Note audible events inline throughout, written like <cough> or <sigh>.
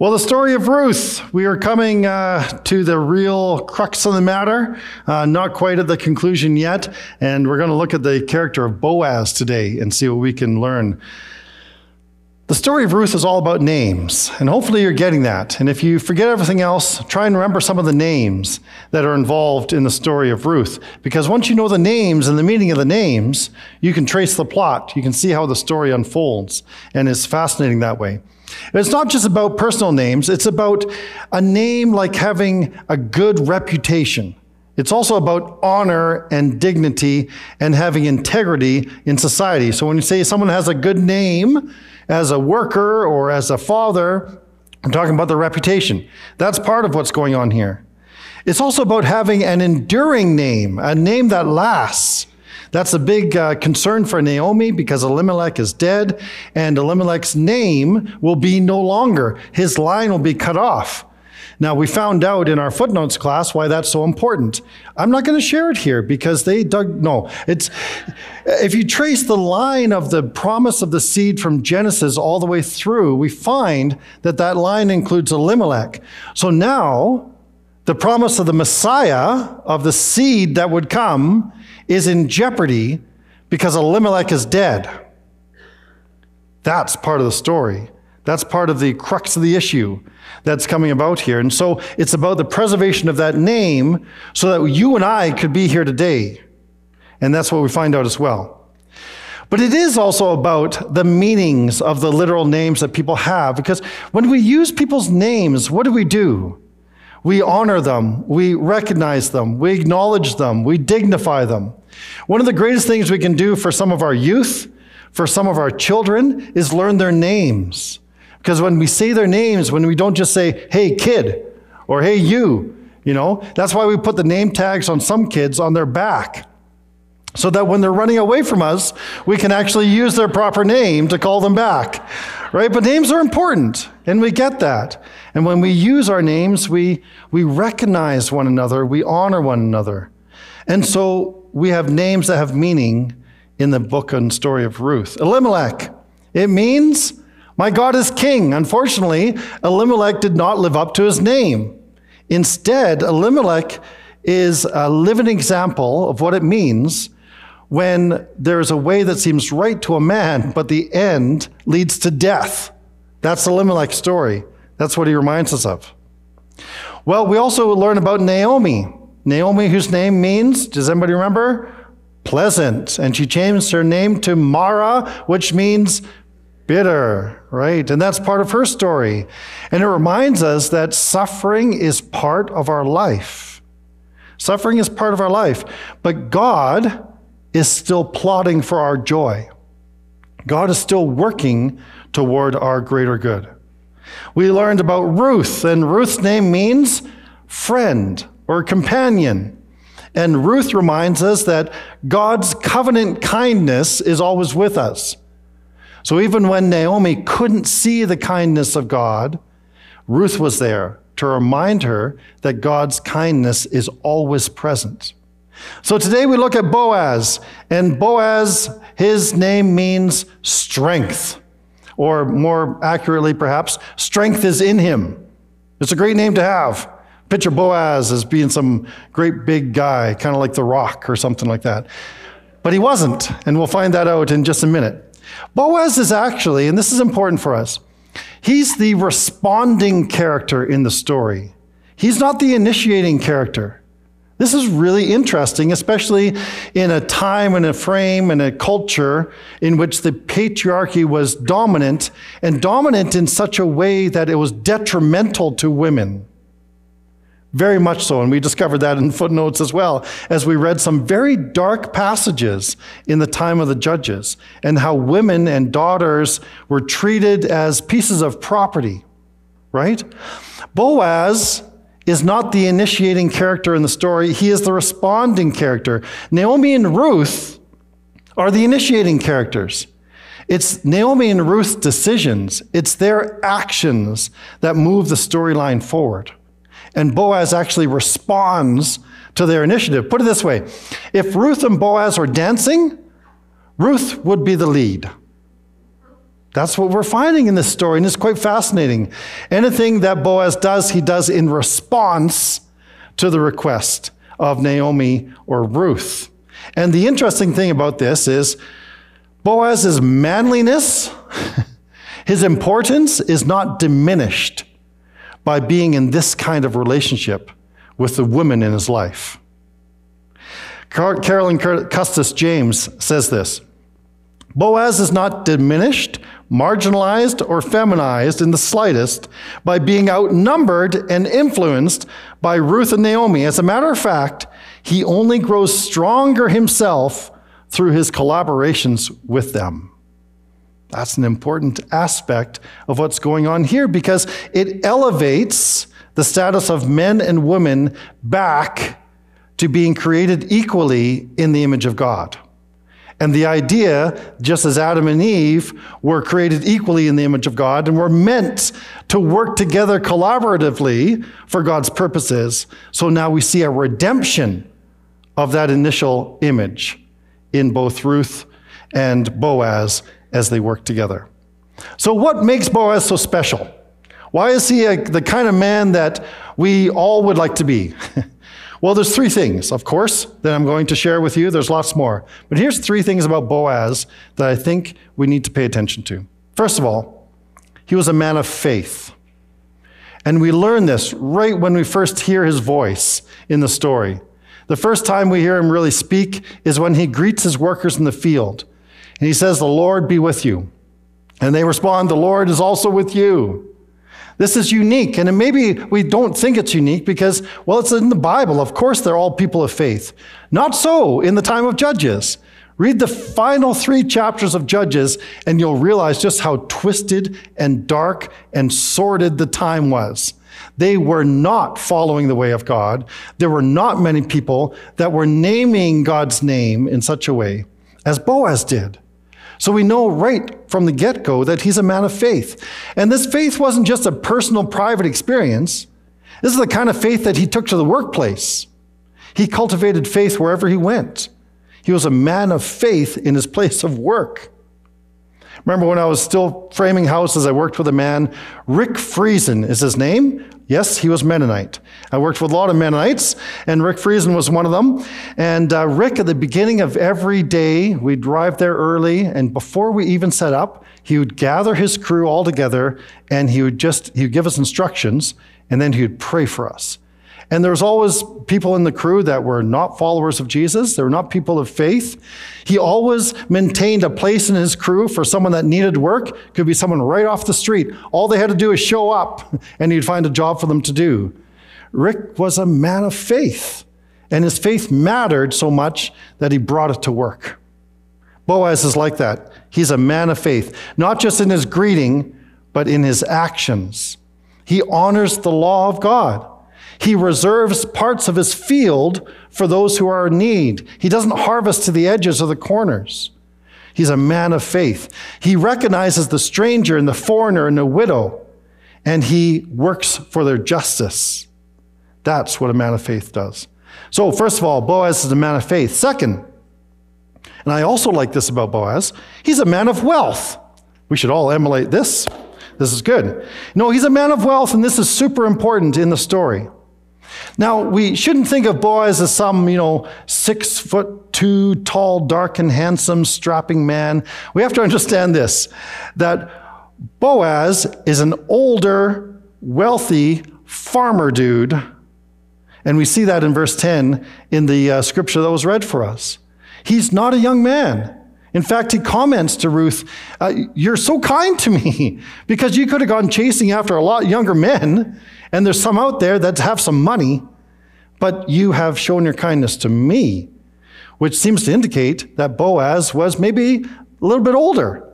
Well, the story of Ruth, we are coming uh, to the real crux of the matter, uh, not quite at the conclusion yet. And we're going to look at the character of Boaz today and see what we can learn. The story of Ruth is all about names, and hopefully you're getting that. And if you forget everything else, try and remember some of the names that are involved in the story of Ruth. Because once you know the names and the meaning of the names, you can trace the plot. You can see how the story unfolds, and it's fascinating that way. It's not just about personal names, it's about a name like having a good reputation. It's also about honor and dignity and having integrity in society. So when you say someone has a good name as a worker or as a father, I'm talking about the reputation. That's part of what's going on here. It's also about having an enduring name, a name that lasts. That's a big uh, concern for Naomi because Elimelech is dead, and Elimelech's name will be no longer. His line will be cut off. Now, we found out in our footnotes class why that's so important. I'm not going to share it here because they dug, no. It's, if you trace the line of the promise of the seed from Genesis all the way through, we find that that line includes Elimelech. So now, the promise of the Messiah, of the seed that would come, is in jeopardy because Elimelech is dead. That's part of the story. That's part of the crux of the issue that's coming about here. And so it's about the preservation of that name so that you and I could be here today. And that's what we find out as well. But it is also about the meanings of the literal names that people have, because when we use people's names, what do we do? We honor them, we recognize them, we acknowledge them, we dignify them. One of the greatest things we can do for some of our youth, for some of our children, is learn their names. Because when we say their names, when we don't just say, hey, kid, or hey, you, you know, that's why we put the name tags on some kids on their back. So that when they're running away from us, we can actually use their proper name to call them back. Right? But names are important, and we get that. And when we use our names, we, we recognize one another, we honor one another. And so we have names that have meaning in the book and story of Ruth. Elimelech, it means my God is king. Unfortunately, Elimelech did not live up to his name. Instead, Elimelech is a living example of what it means when there's a way that seems right to a man, but the end leads to death. That's Elimelech's story. That's what he reminds us of. Well, we also learn about Naomi. Naomi, whose name means, does anybody remember? Pleasant. And she changed her name to Mara, which means bitter, right? And that's part of her story. And it reminds us that suffering is part of our life. Suffering is part of our life, but God is still plotting for our joy. God is still working toward our greater good. We learned about Ruth, and Ruth's name means friend or companion. And Ruth reminds us that God's covenant kindness is always with us. So even when Naomi couldn't see the kindness of God, Ruth was there to remind her that God's kindness is always present. So today we look at Boaz, and Boaz, his name means strength, or more accurately, perhaps, strength is in him. It's a great name to have. Picture Boaz as being some great big guy, kind of like The Rock or something like that. But he wasn't, and we'll find that out in just a minute. Boaz is actually, and this is important for us, he's the responding character in the story. He's not the initiating character. This is really interesting, especially in a time and a frame and a culture in which the patriarchy was dominant and dominant in such a way that it was detrimental to women. Very much so. And we discovered that in <laughs> footnotes as well, as we read some very dark passages in the time of the judges and how women and daughters were treated as pieces of property, right? Boaz is not the initiating character in the story, he is the responding character. Naomi and Ruth are the initiating characters. It's Naomi and Ruth's decisions, it's their actions that move the storyline forward. And Boaz actually responds to their initiative. Put it this way if Ruth and Boaz were dancing, Ruth would be the lead. That's what we're finding in this story, and it's quite fascinating. Anything that Boaz does, he does in response to the request of Naomi or Ruth. And the interesting thing about this is Boaz's manliness, <laughs> his importance is not diminished by being in this kind of relationship with the women in his life. Carolyn Custis James says this Boaz is not diminished, marginalized, or feminized in the slightest by being outnumbered and influenced by Ruth and Naomi. As a matter of fact, he only grows stronger himself through his collaborations with them. That's an important aspect of what's going on here because it elevates the status of men and women back to being created equally in the image of God. And the idea, just as Adam and Eve were created equally in the image of God and were meant to work together collaboratively for God's purposes, so now we see a redemption of that initial image in both Ruth and Boaz as they work together. So, what makes Boaz so special? Why is he a, the kind of man that we all would like to be? <laughs> Well, there's three things, of course, that I'm going to share with you. There's lots more. But here's three things about Boaz that I think we need to pay attention to. First of all, he was a man of faith. And we learn this right when we first hear his voice in the story. The first time we hear him really speak is when he greets his workers in the field. And he says, The Lord be with you. And they respond, The Lord is also with you. This is unique. And maybe we don't think it's unique because, well, it's in the Bible. Of course, they're all people of faith. Not so in the time of Judges. Read the final three chapters of Judges, and you'll realize just how twisted and dark and sordid the time was. They were not following the way of God. There were not many people that were naming God's name in such a way as Boaz did. So we know right from the get go that he's a man of faith. And this faith wasn't just a personal, private experience. This is the kind of faith that he took to the workplace. He cultivated faith wherever he went. He was a man of faith in his place of work. Remember when I was still framing houses, I worked with a man, Rick Friesen is his name. Yes, he was Mennonite. I worked with a lot of Mennonites, and Rick Friesen was one of them. And uh, Rick, at the beginning of every day, we'd drive there early, and before we even set up, he would gather his crew all together, and he would just he would give us instructions, and then he would pray for us. And there was always people in the crew that were not followers of Jesus. They were not people of faith. He always maintained a place in his crew for someone that needed work. Could be someone right off the street. All they had to do is show up <laughs> and he'd find a job for them to do. Rick was a man of faith and his faith mattered so much that he brought it to work. Boaz is like that. He's a man of faith, not just in his greeting, but in his actions. He honors the law of God. He reserves parts of his field for those who are in need. He doesn't harvest to the edges or the corners. He's a man of faith. He recognizes the stranger and the foreigner and the widow, and he works for their justice. That's what a man of faith does. So, first of all, Boaz is a man of faith. Second, and I also like this about Boaz, he's a man of wealth. We should all emulate this. This is good. No, he's a man of wealth, and this is super important in the story. Now, we shouldn't think of Boaz as some, you know, six foot two, tall, dark, and handsome, strapping man. We have to understand this that Boaz is an older, wealthy farmer dude. And we see that in verse 10 in the uh, scripture that was read for us. He's not a young man. In fact, he comments to Ruth, uh, You're so kind to me <laughs> because you could have gone chasing after a lot younger men and there's some out there that have some money, but you have shown your kindness to me, which seems to indicate that Boaz was maybe a little bit older.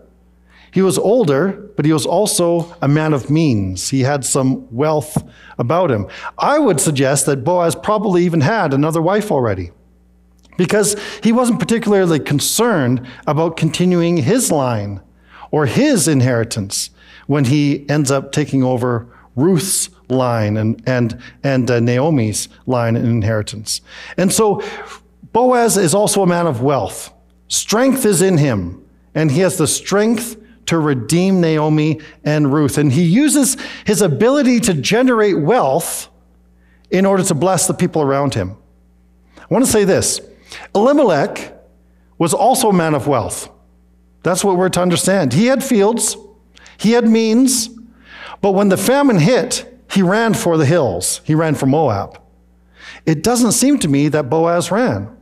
He was older, but he was also a man of means. He had some wealth about him. I would suggest that Boaz probably even had another wife already because he wasn't particularly concerned about continuing his line or his inheritance when he ends up taking over Ruth's line and, and, and uh, Naomi's line and inheritance. And so Boaz is also a man of wealth. Strength is in him, and he has the strength to redeem Naomi and Ruth. And he uses his ability to generate wealth in order to bless the people around him. I want to say this Elimelech was also a man of wealth. That's what we're to understand. He had fields, he had means, but when the famine hit, he ran for the hills, he ran for Moab. It doesn't seem to me that Boaz ran.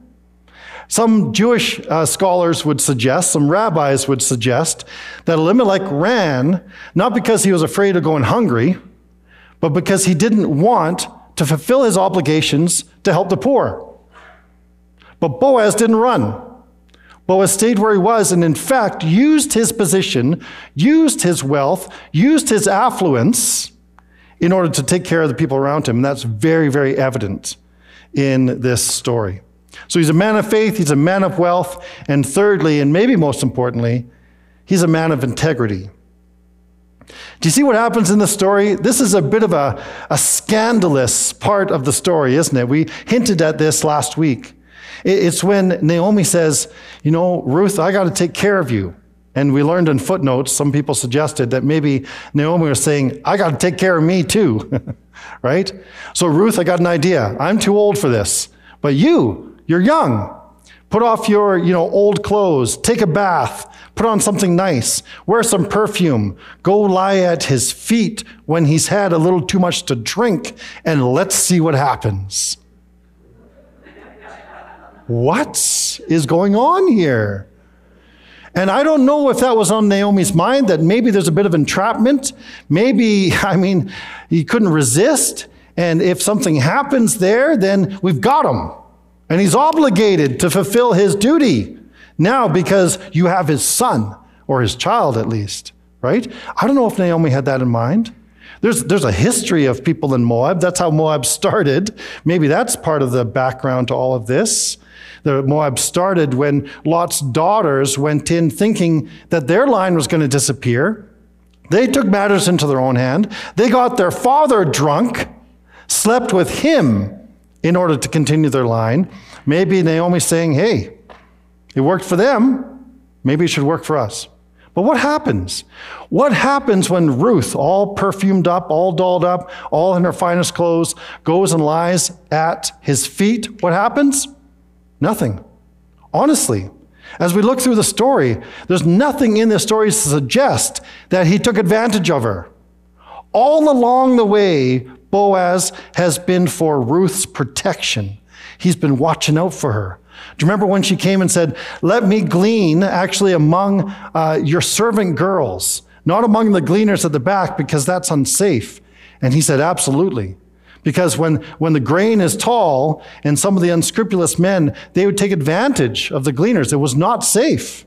Some Jewish uh, scholars would suggest, some rabbis would suggest, that Elimelech ran not because he was afraid of going hungry, but because he didn't want to fulfill his obligations to help the poor. But Boaz didn't run. Boaz stayed where he was and, in fact, used his position, used his wealth, used his affluence in order to take care of the people around him. And that's very, very evident in this story. So he's a man of faith, he's a man of wealth, and thirdly, and maybe most importantly, he's a man of integrity. Do you see what happens in the story? This is a bit of a, a scandalous part of the story, isn't it? We hinted at this last week. It's when Naomi says, You know, Ruth, I got to take care of you. And we learned in footnotes, some people suggested that maybe Naomi was saying, I got to take care of me too. <laughs> right? So, Ruth, I got an idea. I'm too old for this. But you, you're young. Put off your, you know, old clothes, take a bath, put on something nice, wear some perfume, go lie at his feet when he's had a little too much to drink, and let's see what happens. What is going on here? And I don't know if that was on Naomi's mind, that maybe there's a bit of entrapment. Maybe, <laughs> I mean, he couldn't resist. And if something happens there, then we've got him. And he's obligated to fulfill his duty now because you have his son, or his child at least, right? I don't know if Naomi had that in mind. There's, there's a history of people in Moab. That's how Moab <laughs> started. Maybe that's part of the background to all of this. The Moab started when Lot's daughters went in thinking that their line was going to disappear. They took matters into their own hand. They got their father drunk, slept with him in order to continue their line. Maybe Naomi's saying, hey, it worked for them. Maybe it should work for us. But what happens? What happens when Ruth, all perfumed up, all dolled up, all in her finest clothes, goes and lies at his feet? What happens? Nothing. Honestly, as we look through the story, there's nothing in this story to suggest that he took advantage of her. All along the way, Boaz has been for Ruth's protection. He's been watching out for her. Do you remember when she came and said, Let me glean actually among uh, your servant girls, not among the gleaners at the back, because that's unsafe? And he said, Absolutely. Because when, when the grain is tall and some of the unscrupulous men, they would take advantage of the gleaners. It was not safe.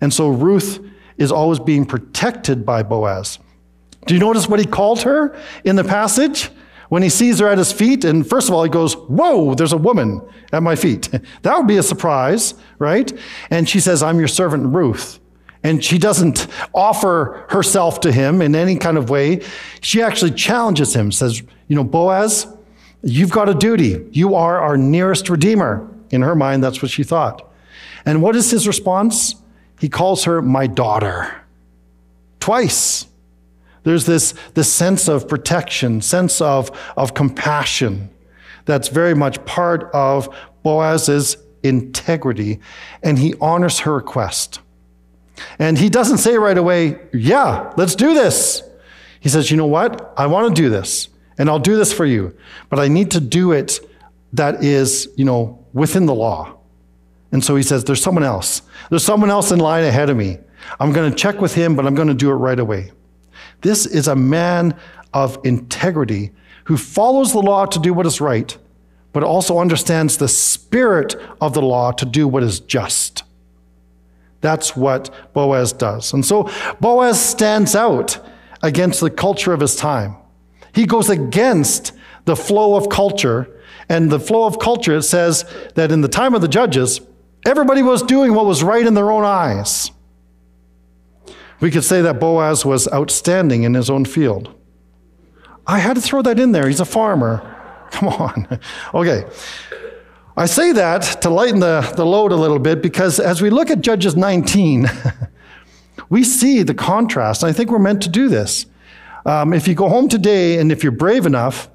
And so Ruth is always being protected by Boaz. Do you notice what he called her in the passage? When he sees her at his feet, and first of all, he goes, Whoa, there's a woman at my feet. <laughs> That would be a surprise, right? And she says, I'm your servant Ruth and she doesn't offer herself to him in any kind of way. She actually challenges him, says, You know, Boaz, you've got a duty. You are our nearest redeemer. In her mind, that's what she thought. And what is his response? He calls her my daughter. Twice. There's this, this sense of protection, sense of, of compassion that's very much part of Boaz's integrity, and he honors her request. And he doesn't say right away, Yeah, let's do this. He says, You know what? I want to do this, and I'll do this for you, but I need to do it that is, you know, within the law. And so he says, There's someone else. There's someone else in line ahead of me. I'm going to check with him, but I'm going to do it right away. This is a man of integrity who follows the law to do what is right, but also understands the spirit of the law to do what is just. That's what Boaz does. And so Boaz stands out against the culture of his time. He goes against the flow of culture. And the flow of culture, it says that in the time of the judges, everybody was doing what was right in their own eyes. We could say that Boaz was outstanding in his own field. I had to throw that in there. He's a farmer. <laughs> Come on. Okay. I say that to lighten the, the load a little bit because as we look at Judges 19, <laughs> we see the contrast. And I think we're meant to do this. Um, if you go home today and if you're brave enough,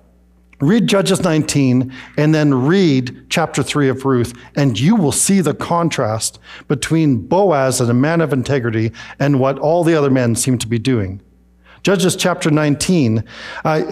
read Judges 19 and then read chapter 3 of Ruth, and you will see the contrast between Boaz as a man of integrity and what all the other men seem to be doing. Judges chapter 19, uh,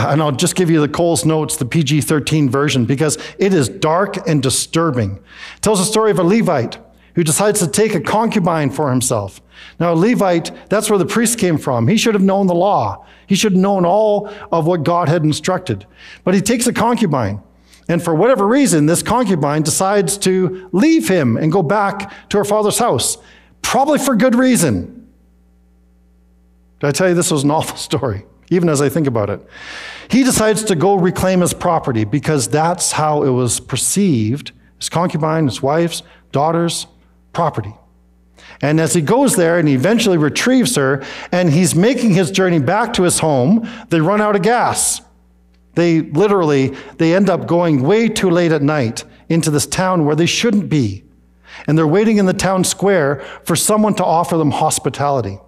and I'll just give you the Coles Notes, the PG 13 version, because it is dark and disturbing. It tells the story of a Levite who decides to take a concubine for himself. Now, a Levite, that's where the priest came from. He should have known the law, he should have known all of what God had instructed. But he takes a concubine. And for whatever reason, this concubine decides to leave him and go back to her father's house, probably for good reason. Did I tell you this was an <laughs> awful story, even as I think about it? He decides to go reclaim his property because that's how it was perceived his concubine, his wife's, daughter's property. And as he goes there and he eventually retrieves her, and he's making his journey back to his home, they run out of gas. They literally, they end up going way too late at night into this town where they shouldn't be. And they're waiting in the town square for someone to offer them hospitality.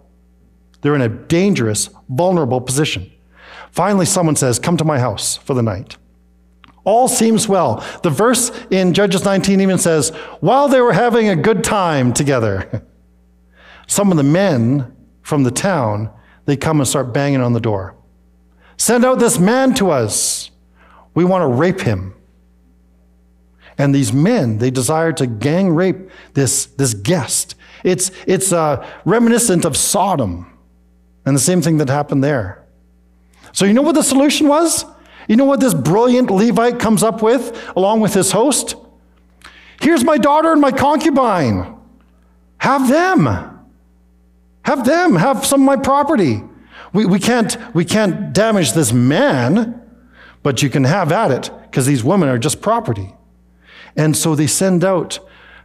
They're in a dangerous, vulnerable position. Finally, someone says, Come to my house for the night. All seems well. The verse in Judges 19 even says, While they were having a good time together, <laughs> some of the men from the town, they come and start banging on the door. Send out this man to us. We want to rape him. And these men, they desire to gang rape this, this guest. It's, it's uh, reminiscent of Sodom. And the same thing that happened there. So, you know what the solution was? You know what this brilliant Levite comes up with along with his host? Here's my daughter and my concubine. Have them. Have them. Have some of my property. We, we, can't, we can't damage this man, but you can have at it because these women are just property. And so they send out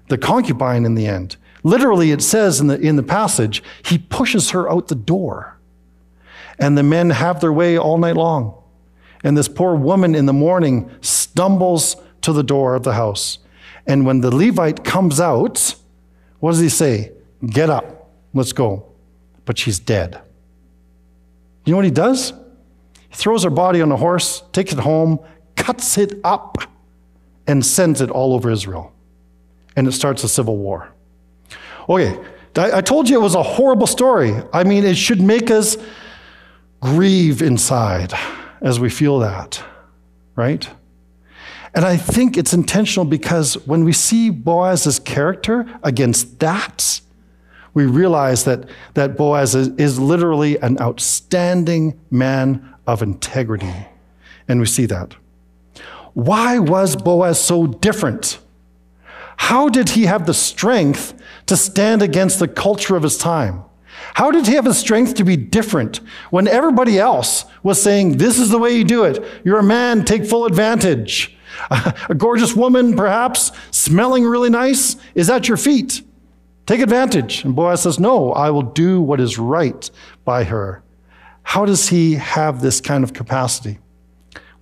the concubine in the end. Literally, it says in the, in the passage, he pushes her out the door. And the men have their way all night long. And this poor woman in the morning stumbles to the door of the house. And when the Levite comes out, what does he say? Get up, let's go. But she's dead. You know what he does? He throws her body on a horse, takes it home, cuts it up, and sends it all over Israel. And it starts a civil war. Okay, I told you it was a horrible story. I mean, it should make us grieve inside as we feel that, right? And I think it's intentional because when we see Boaz's character against that, we realize that, that Boaz is, is literally an outstanding man of integrity. And we see that. Why was Boaz so different? How did he have the strength to stand against the culture of his time? How did he have the strength to be different when everybody else was saying, This is the way you do it? You're a man, take full advantage. <laughs> A gorgeous woman, perhaps, smelling really nice, is at your feet. Take advantage. And Boaz says, No, I will do what is right by her. How does he have this kind of capacity?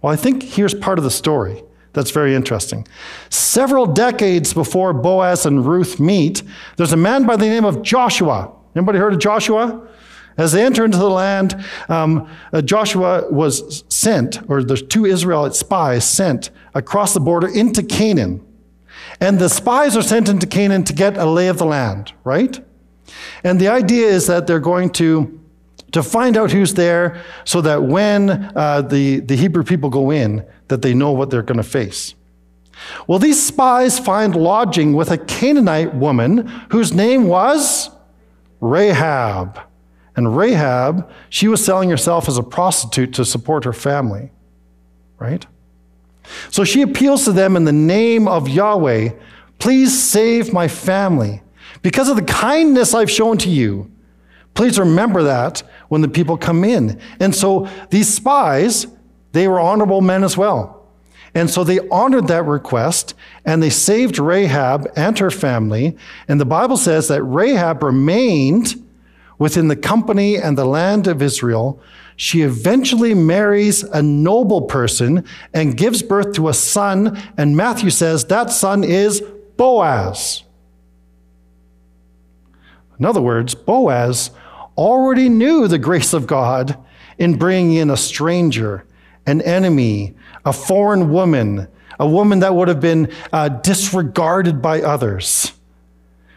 Well, I think here's part of the story. That's very interesting. Several decades before Boaz and Ruth meet, there's a man by the name of Joshua. Anybody heard of Joshua? As they enter into the land, um, uh, Joshua was sent, or the two Israelite spies sent across the border into Canaan. And the spies are sent into Canaan to get a lay of the land, right? And the idea is that they're going to to find out who's there so that when uh, the, the Hebrew people go in, that they know what they're going to face. Well, these spies find lodging with a Canaanite woman whose name was Rahab. And Rahab, she was selling herself as a prostitute to support her family, right? So she appeals to them in the name of Yahweh please save my family. Because of the kindness I've shown to you, please remember that when the people come in. And so these spies, they were honorable men as well. And so they honored that request and they saved Rahab and her family. And the Bible says that Rahab remained within the company and the land of Israel. She eventually marries a noble person and gives birth to a son. And Matthew says that son is Boaz. In other words, Boaz already knew the grace of God in bringing in a stranger, an enemy, a foreign woman, a woman that would have been uh, disregarded by others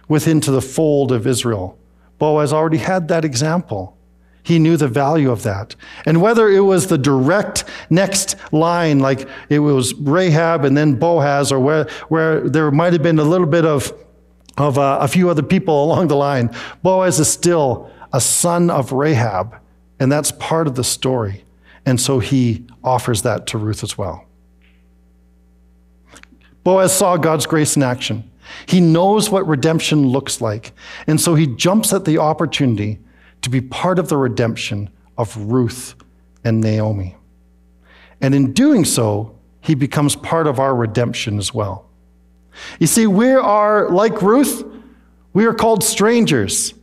within to the fold of Israel. Boaz already had that example. He knew the value of that. And whether it was the direct next line, like it was Rahab and then Boaz, or where, where there might have been a little bit of, of uh, a few other people along the line, Boaz is still a son of Rahab. And that's part of the story. And so he offers that to Ruth as well. Boaz saw God's grace in action. He knows what redemption looks like. And so he jumps at the opportunity to be part of the redemption of Ruth and Naomi. And in doing so, he becomes part of our redemption as well. You see, we are, like Ruth, we are called strangers.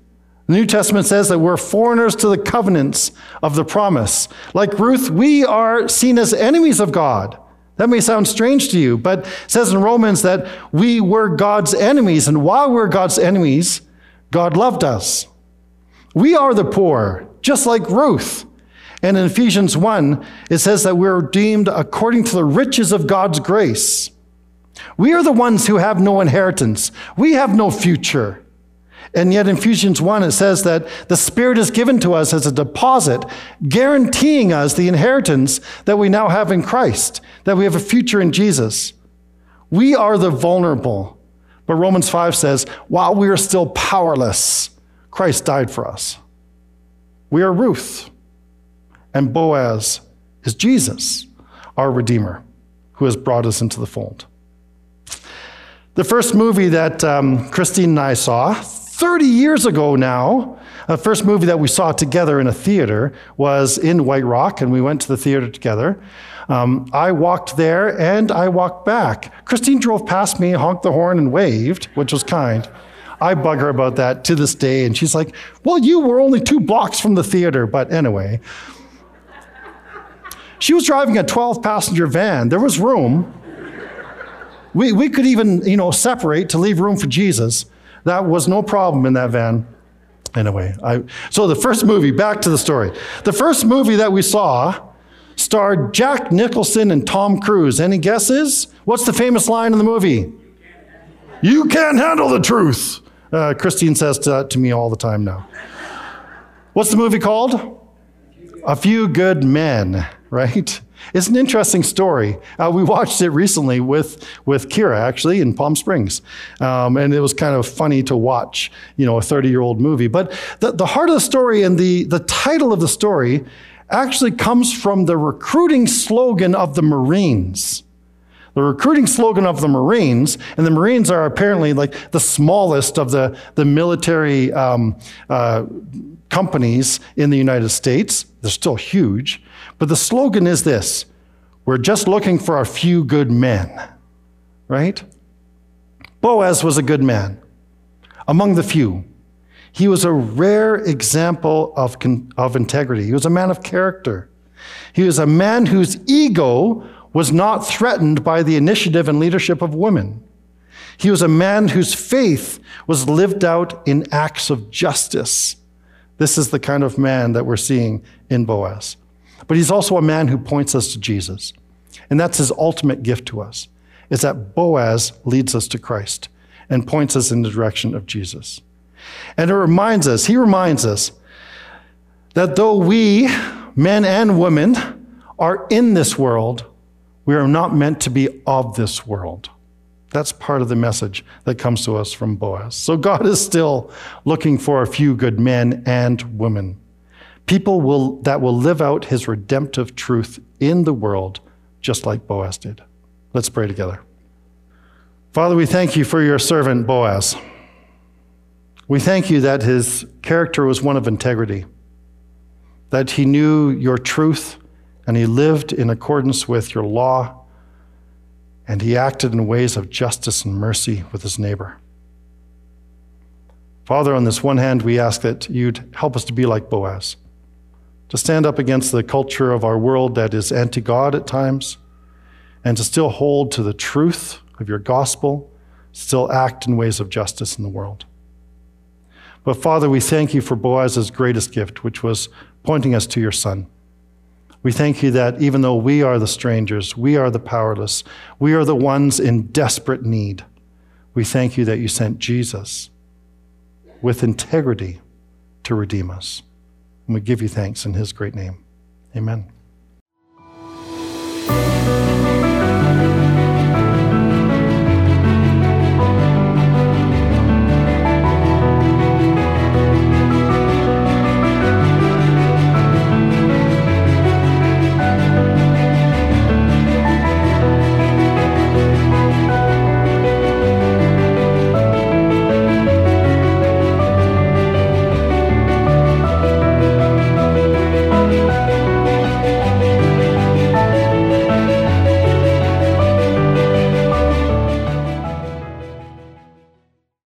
The New Testament says that we're foreigners to the covenants of the promise. Like Ruth, we are seen as enemies of God. That may sound strange to you, but it says in Romans that we were God's enemies, and while we're God's enemies, God loved us. We are the poor, just like Ruth. And in Ephesians 1, it says that we're redeemed according to the riches of God's grace. We are the ones who have no inheritance. We have no future. And yet in Ephesians 1, it says that the Spirit is given to us as a deposit, guaranteeing us the inheritance that we now have in Christ, that we have a future in Jesus. We are the vulnerable. But Romans 5 says, while we are still powerless, Christ died for us. We are Ruth, and Boaz is Jesus, our Redeemer, who has brought us into the fold. The first movie that um, Christine and I saw 30 years ago now, the first movie that we saw together in a theater was in White Rock, and we went to the theater together. Um, I walked there and I walked back. Christine drove past me, honked the horn, and waved, which was kind. I bug her about that to this day, and she's like, Well, you were only two blocks from the theater. But anyway, she was driving a 12 passenger van. There was room. We, we could even, you know, separate to leave room for Jesus. That was no problem in that van. Anyway, I, so the first movie, back to the story. The first movie that we saw starred Jack Nicholson and Tom Cruise. Any guesses? What's the famous line in the movie? You can't handle the truth. Uh, Christine says to, to me all the time now. What's the movie called? A Few Good Men, <laughs> right? It's an interesting story. Uh, we watched it recently with, with Kira, actually, in Palm Springs. Um, and it was kind of funny to watch, you know, a 30 year old movie. But the, the heart of the story and the, the title of the story actually comes from the recruiting slogan of the Marines. The recruiting slogan of the Marines, and the Marines are apparently like the smallest of the, the military um, uh, companies in the United States. They're still huge. But the slogan is this we're just looking for a few good men, right? Boaz was a good man among the few. He was a rare example of, of integrity. He was a man of character. He was a man whose ego was not threatened by the initiative and leadership of women. He was a man whose faith was lived out in acts of justice. This is the kind of man that we're seeing in Boaz. But he's also a man who points us to Jesus. And that's his ultimate gift to us, is that Boaz leads us to Christ and points us in the direction of Jesus. And it reminds us, he reminds us, that though we, men and women, are in this world, we are not meant to be of this world. That's part of the message that comes to us from Boaz. So God is still looking for a few good men and women people will, that will live out his redemptive truth in the world, just like Boaz did. Let's pray together. Father, we thank you for your servant Boaz. We thank you that his character was one of integrity, that he knew your truth and he lived in accordance with your law, and he acted in ways of justice and mercy with his neighbor. Father, on this one hand, we ask that you'd help us to be like Boaz to stand up against the culture of our world that is anti God at times, and to still hold to the truth of your gospel, still act in ways of justice in the world. But Father, we thank you for Boaz's greatest gift, which was pointing us to your Son. We thank you that even though we are the strangers, we are the powerless, we are the ones in desperate need, we thank you that you sent Jesus with integrity to redeem us. And we give you thanks in his great name. Amen.